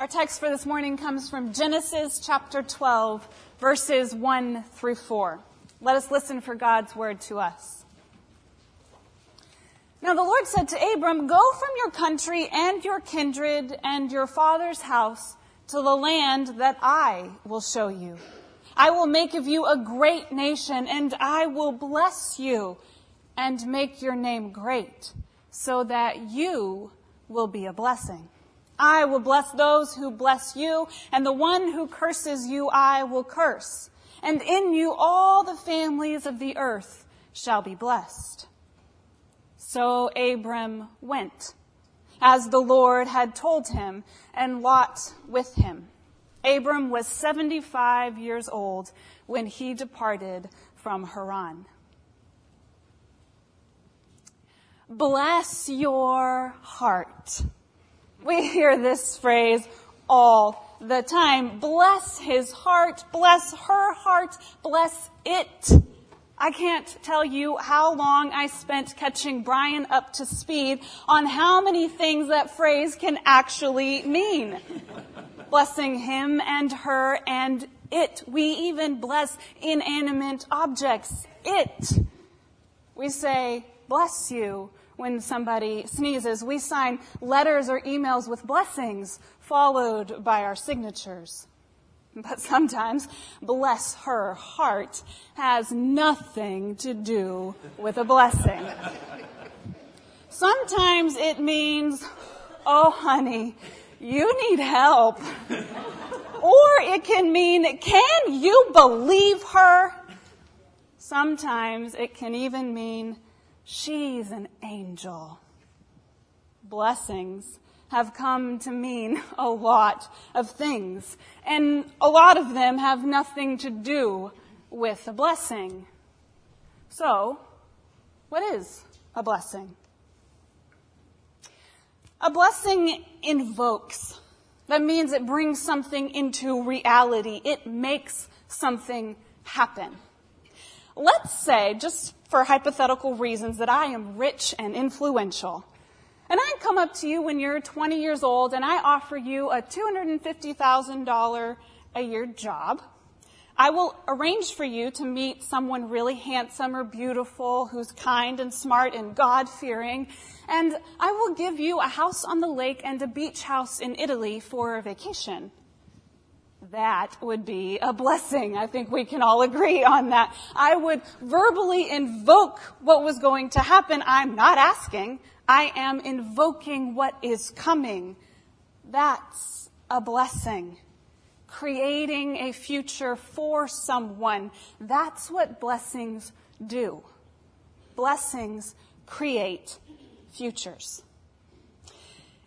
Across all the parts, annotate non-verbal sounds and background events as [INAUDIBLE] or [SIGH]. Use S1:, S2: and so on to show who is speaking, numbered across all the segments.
S1: Our text for this morning comes from Genesis chapter 12, verses 1 through 4. Let us listen for God's word to us. Now the Lord said to Abram, Go from your country and your kindred and your father's house to the land that I will show you. I will make of you a great nation, and I will bless you and make your name great, so that you will be a blessing. I will bless those who bless you, and the one who curses you I will curse. And in you all the families of the earth shall be blessed. So Abram went, as the Lord had told him, and Lot with him. Abram was 75 years old when he departed from Haran. Bless your heart. We hear this phrase all the time. Bless his heart, bless her heart, bless it. I can't tell you how long I spent catching Brian up to speed on how many things that phrase can actually mean. Blessing him and her and it. We even bless inanimate objects. It. We say, bless you when somebody sneezes. We sign letters or emails with blessings followed by our signatures. But sometimes, bless her heart has nothing to do with a blessing. Sometimes it means, oh honey, you need help. Or it can mean, can you believe her? Sometimes it can even mean, She's an angel. Blessings have come to mean [LAUGHS] a lot of things, and a lot of them have nothing to do with a blessing. So, what is a blessing? A blessing invokes. That means it brings something into reality. It makes something happen. Let's say, just for hypothetical reasons, that I am rich and influential. And I come up to you when you're 20 years old and I offer you a $250,000 a year job. I will arrange for you to meet someone really handsome or beautiful who's kind and smart and God fearing. And I will give you a house on the lake and a beach house in Italy for a vacation. That would be a blessing. I think we can all agree on that. I would verbally invoke what was going to happen. I'm not asking. I am invoking what is coming. That's a blessing. Creating a future for someone. That's what blessings do. Blessings create futures.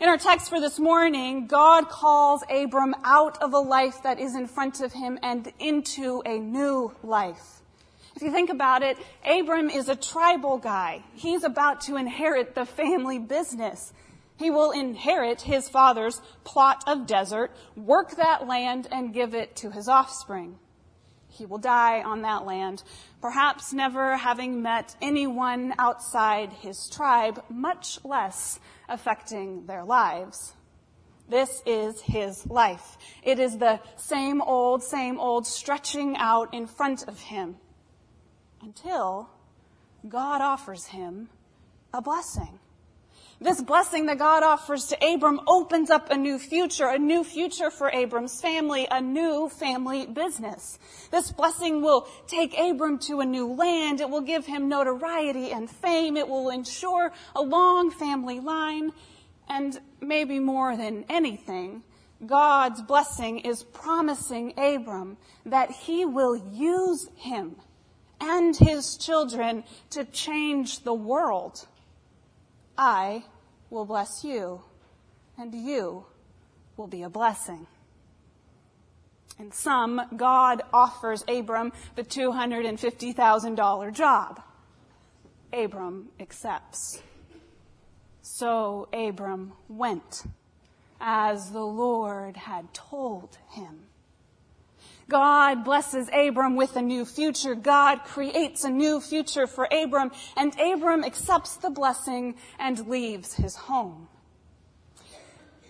S1: In our text for this morning, God calls Abram out of a life that is in front of him and into a new life. If you think about it, Abram is a tribal guy. He's about to inherit the family business. He will inherit his father's plot of desert, work that land, and give it to his offspring. He will die on that land, perhaps never having met anyone outside his tribe, much less affecting their lives. This is his life. It is the same old, same old stretching out in front of him until God offers him a blessing. This blessing that God offers to Abram opens up a new future, a new future for Abram's family, a new family business. This blessing will take Abram to a new land. It will give him notoriety and fame. It will ensure a long family line. And maybe more than anything, God's blessing is promising Abram that he will use him and his children to change the world. I will bless you, and you will be a blessing. In sum, God offers Abram the $250,000 job. Abram accepts. So Abram went as the Lord had told him. God blesses Abram with a new future. God creates a new future for Abram, and Abram accepts the blessing and leaves his home.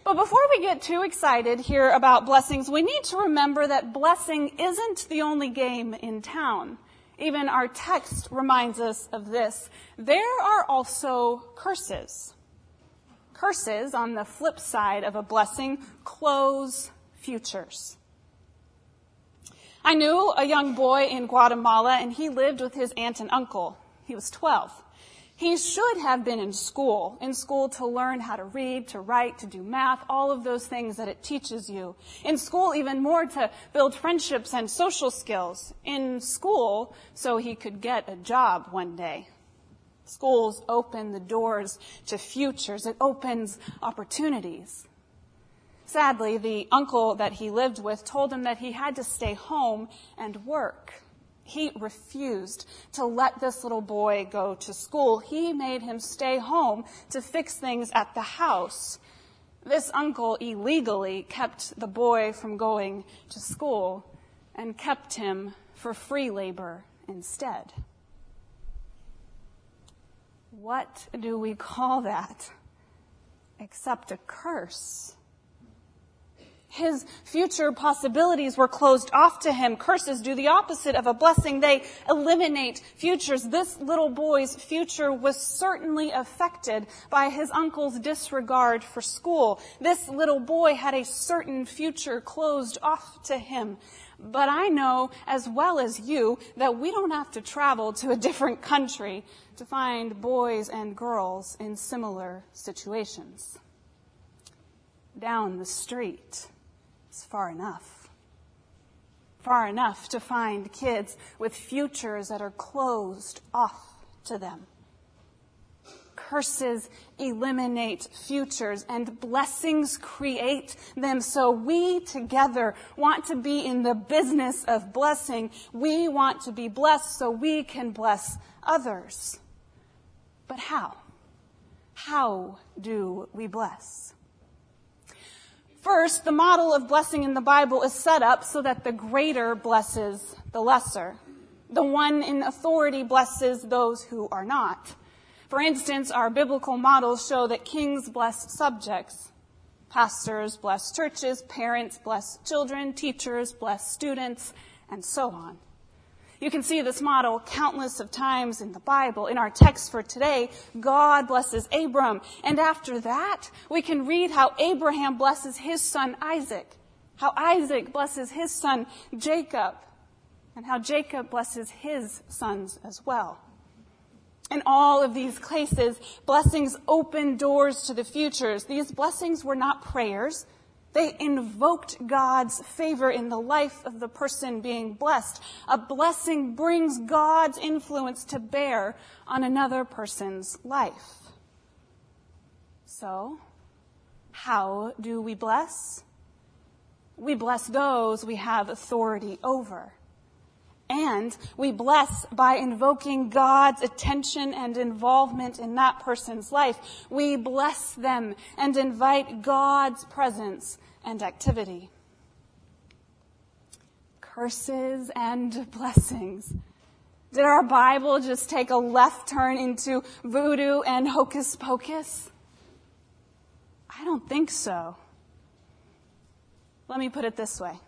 S1: But before we get too excited here about blessings, we need to remember that blessing isn't the only game in town. Even our text reminds us of this. There are also curses. Curses, on the flip side of a blessing, close futures. I knew a young boy in Guatemala and he lived with his aunt and uncle. He was 12. He should have been in school, in school to learn how to read, to write, to do math, all of those things that it teaches you. In school, even more to build friendships and social skills. In school, so he could get a job one day. Schools open the doors to futures. It opens opportunities. Sadly, the uncle that he lived with told him that he had to stay home and work. He refused to let this little boy go to school. He made him stay home to fix things at the house. This uncle illegally kept the boy from going to school and kept him for free labor instead. What do we call that except a curse? His future possibilities were closed off to him. Curses do the opposite of a blessing. They eliminate futures. This little boy's future was certainly affected by his uncle's disregard for school. This little boy had a certain future closed off to him. But I know as well as you that we don't have to travel to a different country to find boys and girls in similar situations. Down the street far enough. Far enough to find kids with futures that are closed off to them. Curses eliminate futures and blessings create them. So we together want to be in the business of blessing. We want to be blessed so we can bless others. But how? How do we bless? First, the model of blessing in the Bible is set up so that the greater blesses the lesser. The one in authority blesses those who are not. For instance, our biblical models show that kings bless subjects. Pastors bless churches, parents bless children, teachers bless students, and so on. You can see this model countless of times in the Bible. In our text for today, God blesses Abram. And after that, we can read how Abraham blesses his son Isaac, how Isaac blesses his son Jacob, and how Jacob blesses his sons as well. In all of these cases, blessings open doors to the futures. These blessings were not prayers. They invoked God's favor in the life of the person being blessed. A blessing brings God's influence to bear on another person's life. So, how do we bless? We bless those we have authority over. And we bless by invoking God's attention and involvement in that person's life. We bless them and invite God's presence and activity. Curses and blessings. Did our Bible just take a left turn into voodoo and hocus pocus? I don't think so. Let me put it this way.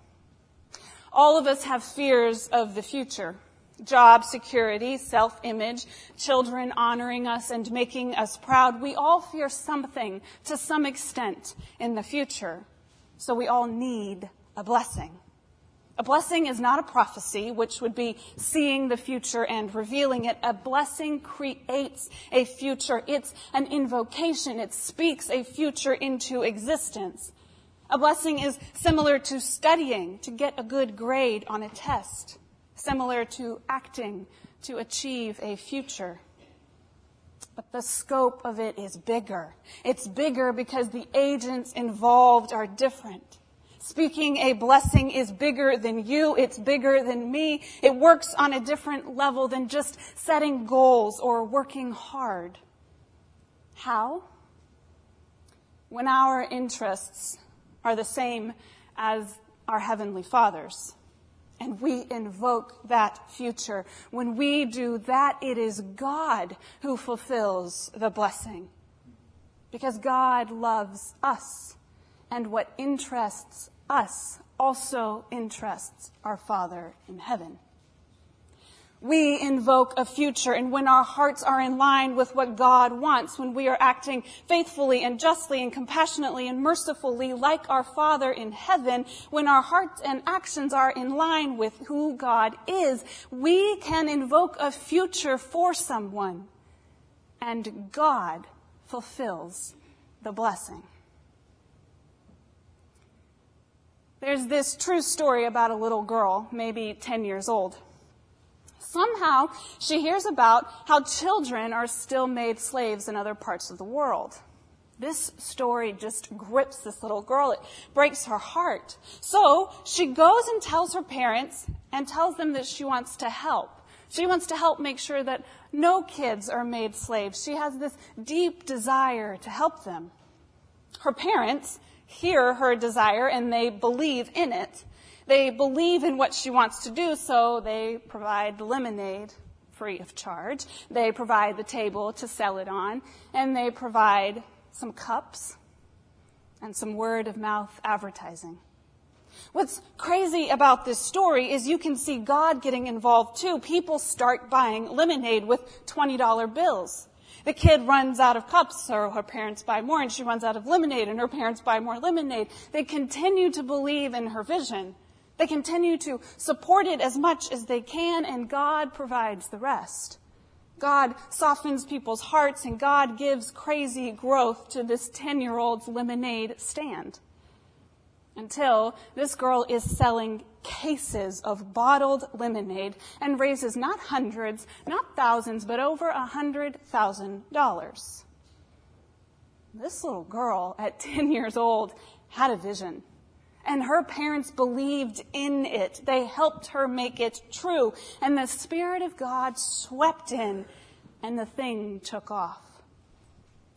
S1: All of us have fears of the future. Job security, self-image, children honoring us and making us proud. We all fear something to some extent in the future. So we all need a blessing. A blessing is not a prophecy, which would be seeing the future and revealing it. A blessing creates a future. It's an invocation. It speaks a future into existence. A blessing is similar to studying to get a good grade on a test, similar to acting to achieve a future. But the scope of it is bigger. It's bigger because the agents involved are different. Speaking a blessing is bigger than you. It's bigger than me. It works on a different level than just setting goals or working hard. How? When our interests are the same as our Heavenly Father's. And we invoke that future. When we do that, it is God who fulfills the blessing. Because God loves us. and what interests us also interests our Father in heaven. We invoke a future, and when our hearts are in line with what God wants, when we are acting faithfully and justly and compassionately and mercifully like our Father in heaven, when our hearts and actions are in line with who God is, we can invoke a future for someone, and God fulfills the blessing. There's this true story about a little girl, maybe 10 years old. Somehow she hears about how children are still made slaves in other parts of the world. This story just grips this little girl. It breaks her heart. So she goes and tells her parents and tells them that she wants to help. She wants to help make sure that no kids are made slaves. She has this deep desire to help them. Her parents hear her desire and they believe in it. They believe in what she wants to do, so they provide lemonade free of charge. They provide the table to sell it on, and they provide some cups and some word of mouth advertising. What's crazy about this story is you can see God getting involved too. People start buying lemonade with $20 bills. The kid runs out of cups, so her parents buy more, and she runs out of lemonade, and her parents buy more lemonade. They continue to believe in her vision. They continue to support it as much as they can, and God provides the rest. God softens people's hearts, and God gives crazy growth to this 10 year old's lemonade stand. Until this girl is selling cases of bottled lemonade and raises not hundreds, not thousands, but over a hundred thousand dollars. This little girl at [LAUGHS] 10 years old had a vision. And her parents believed in it. They helped her make it true. And the Spirit of God swept in and the thing took off.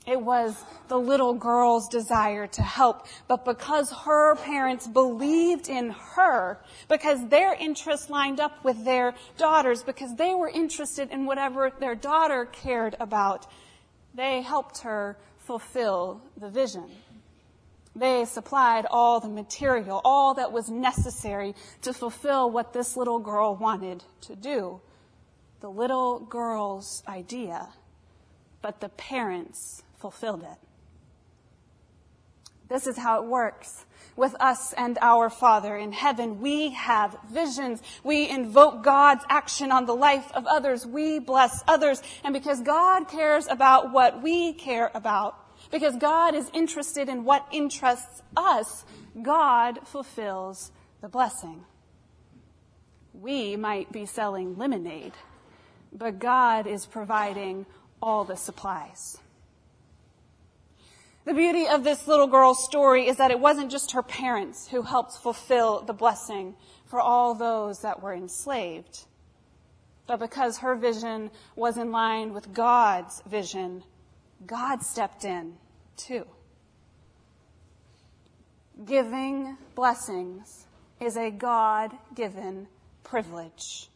S1: It was the little girl's desire to help, but because her parents believed in her, because their interests lined up with their daughters, because they were interested in whatever their daughter cared about, they helped her fulfill the vision. They supplied all the material, all that was necessary to fulfill what this little girl wanted to do. The little girl's idea, but the parents fulfilled it. This is how it works with us and our Father in heaven. We have visions. We invoke God's action on the life of others. We bless others. And because God cares about what we care about, because God is interested in what interests us, God fulfills the blessing. We might be selling lemonade, but God is providing all the supplies. The beauty of this little girl's story is that it wasn't just her parents who helped fulfill the blessing for all those that were enslaved, but because her vision was in line with God's vision, God stepped in too. Giving blessings is a God given privilege.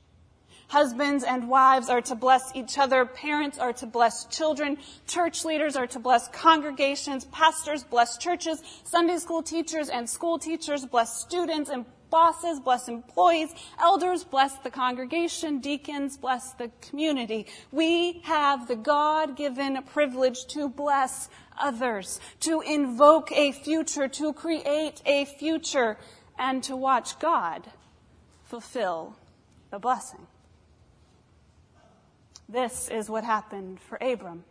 S1: Husbands and wives are to bless each other. Parents are to bless children. Church leaders are to bless congregations. Pastors bless churches. Sunday school teachers and school teachers bless students and bosses bless employees. Elders bless the congregation. Deacons bless the community. We have the God given privilege to bless others, to invoke a future, to create a future, and to watch God fulfill the blessing. This is what happened for Abram.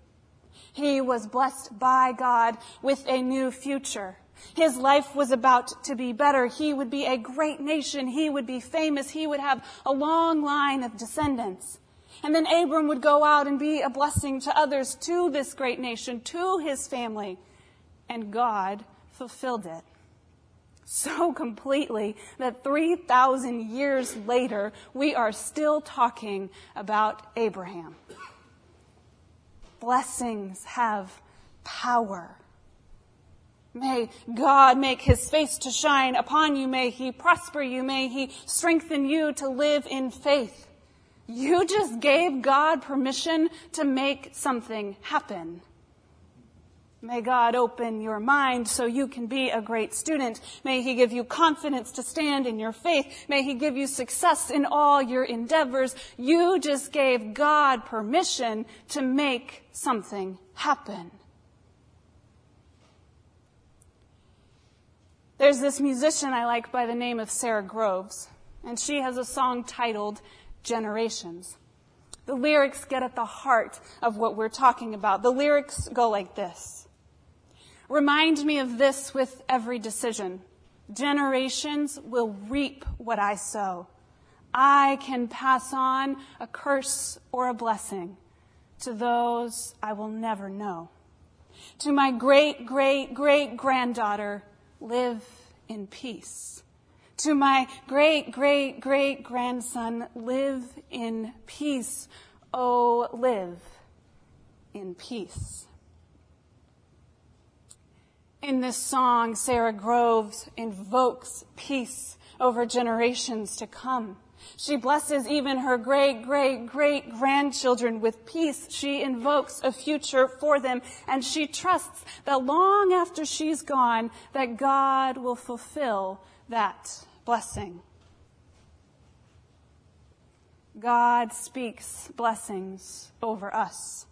S1: He was blessed by God with a new future. His life was about to be better. He would be a great nation. He would be famous. He would have a long line of descendants. And then Abram would go out and be a blessing to others, to this great nation, to his family. And God fulfilled it so completely that 3,000 years later, we are still talking about Abraham. Blessings have power. May God make his face to shine upon you. May he prosper you. May he strengthen you to live in faith. You just gave God permission to make something happen. May God open your mind so you can be a great student. May He give you confidence to stand in your faith. May He give you success in all your endeavors. You just gave God permission to make something happen. There's this musician I like by the name of Sara Groves, and she has a song titled Generations. The lyrics get at the heart of what we're talking about. The lyrics go like this. Remind me of this with every decision. Generations will reap what I sow. I can pass on a curse or a blessing to those I will never know. To my great, great, great granddaughter, live in peace. To my great, great, great grandson, live in peace. Oh, live in peace. In this song, Sara Groves invokes peace over generations to come. She blesses even her great, great, great grandchildren with peace. She invokes a future for them and she trusts that long after she's gone, that God will fulfill that blessing. God speaks blessings over us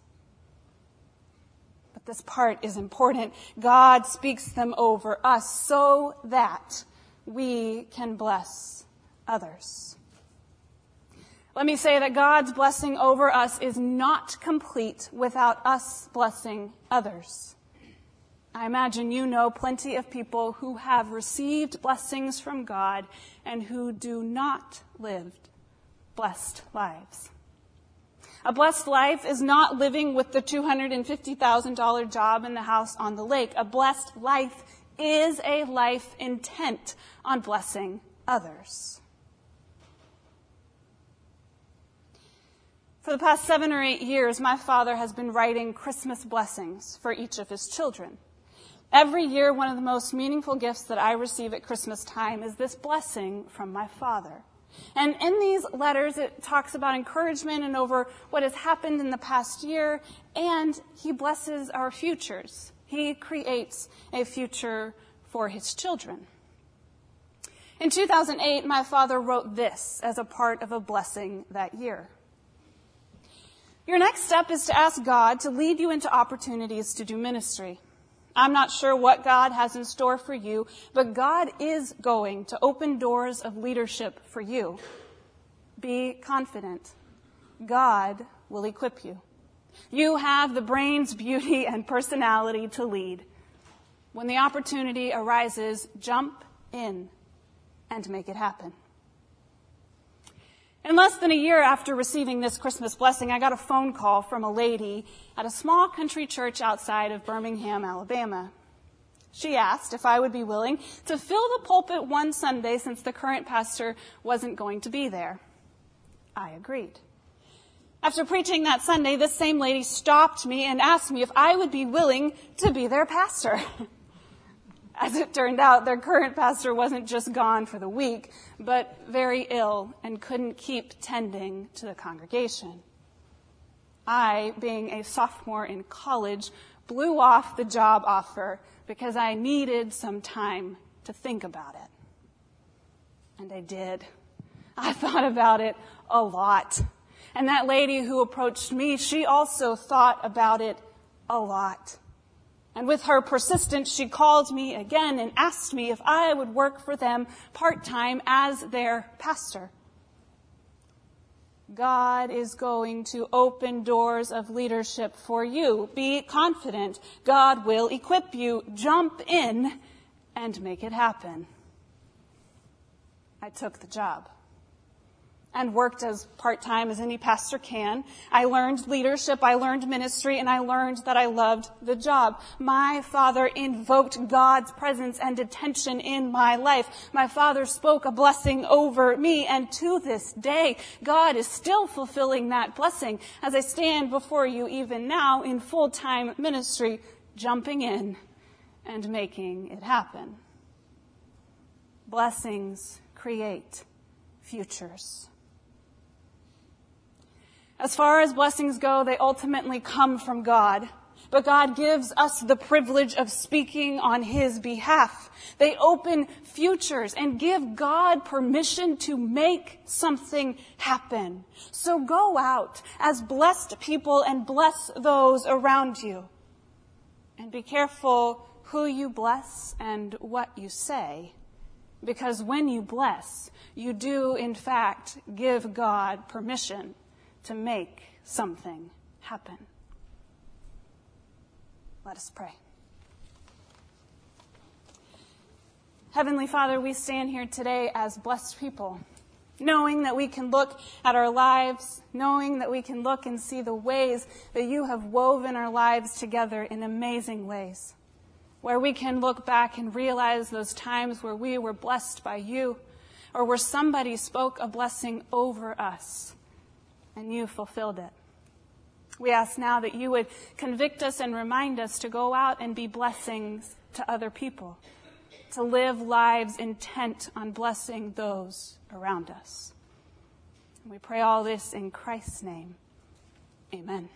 S1: But this part is important. God speaks them over us so that we can bless others. Let me say that God's blessing over us is not complete without us blessing others. I imagine you know plenty of people who have received blessings from God and who do not live blessed lives. A blessed life is not living with the $250,000 job in the house on the lake. A blessed life is a life intent on blessing others. For the past seven or eight years, my father has been writing Christmas blessings for each of his children. Every year, one of the most meaningful gifts that I receive at Christmas time is this blessing from my father. And in these letters, it talks about encouragement and over what has happened in the past year, and he blesses our futures. He creates a future for his children. In 2008, my father wrote this as a part of a blessing that year. Your next step is to ask God to lead you into opportunities to do ministry. I'm not sure what God has in store for you, but God is going to open doors of leadership for you. Be confident. God will equip you. You have the brains, beauty, and personality to lead. When the opportunity arises, jump in and make it happen. In less than a year after receiving this Christmas blessing, I got a phone call from a lady at a small country church outside of Birmingham, Alabama. She asked if I would be willing to fill the pulpit one Sunday since the current pastor wasn't going to be there. I agreed. After preaching that Sunday, this same lady stopped me and asked me if I would be willing to be their pastor. [LAUGHS] As it turned out, their current pastor wasn't just gone for the week, but very ill and couldn't keep tending to the congregation. I, being a sophomore in college, blew off the job offer because I needed some time to think about it. And I did. I [LAUGHS] thought about it a lot. And that lady who approached me, she also thought about it a lot. And with her persistence, she called me again and asked me if I would work for them part time as their pastor. God is going to open doors of leadership for you. Be confident. God will equip you. Jump in and make it happen. I took the job and worked as part-time as any pastor can. I learned leadership, I learned ministry, and I learned that I loved the job. My father invoked God's presence and attention in my life. My father spoke a blessing over me, and to this day, God is still fulfilling that blessing as I stand before you even now in full-time ministry, jumping in and making it happen. Blessings create futures. As far as blessings go, they ultimately come from God. but God gives us the privilege of speaking on His behalf. They open futures and give God permission to make something happen. So go out as blessed people and bless those around you. And be careful who you bless and what you say. Because when you bless, you do in fact give God permission to make something happen. Let us pray. Heavenly Father, we stand here today as blessed people, knowing that we can look at our lives, knowing that we can look and see the ways that you have woven our lives together in amazing ways, where we can look back and realize those times where we were blessed by you, or where somebody spoke a blessing over us, and you fulfilled it. We ask now that you would convict us and remind us to go out and be blessings to other people, to live lives intent on blessing those around us. we pray all this in Christ's name. Amen.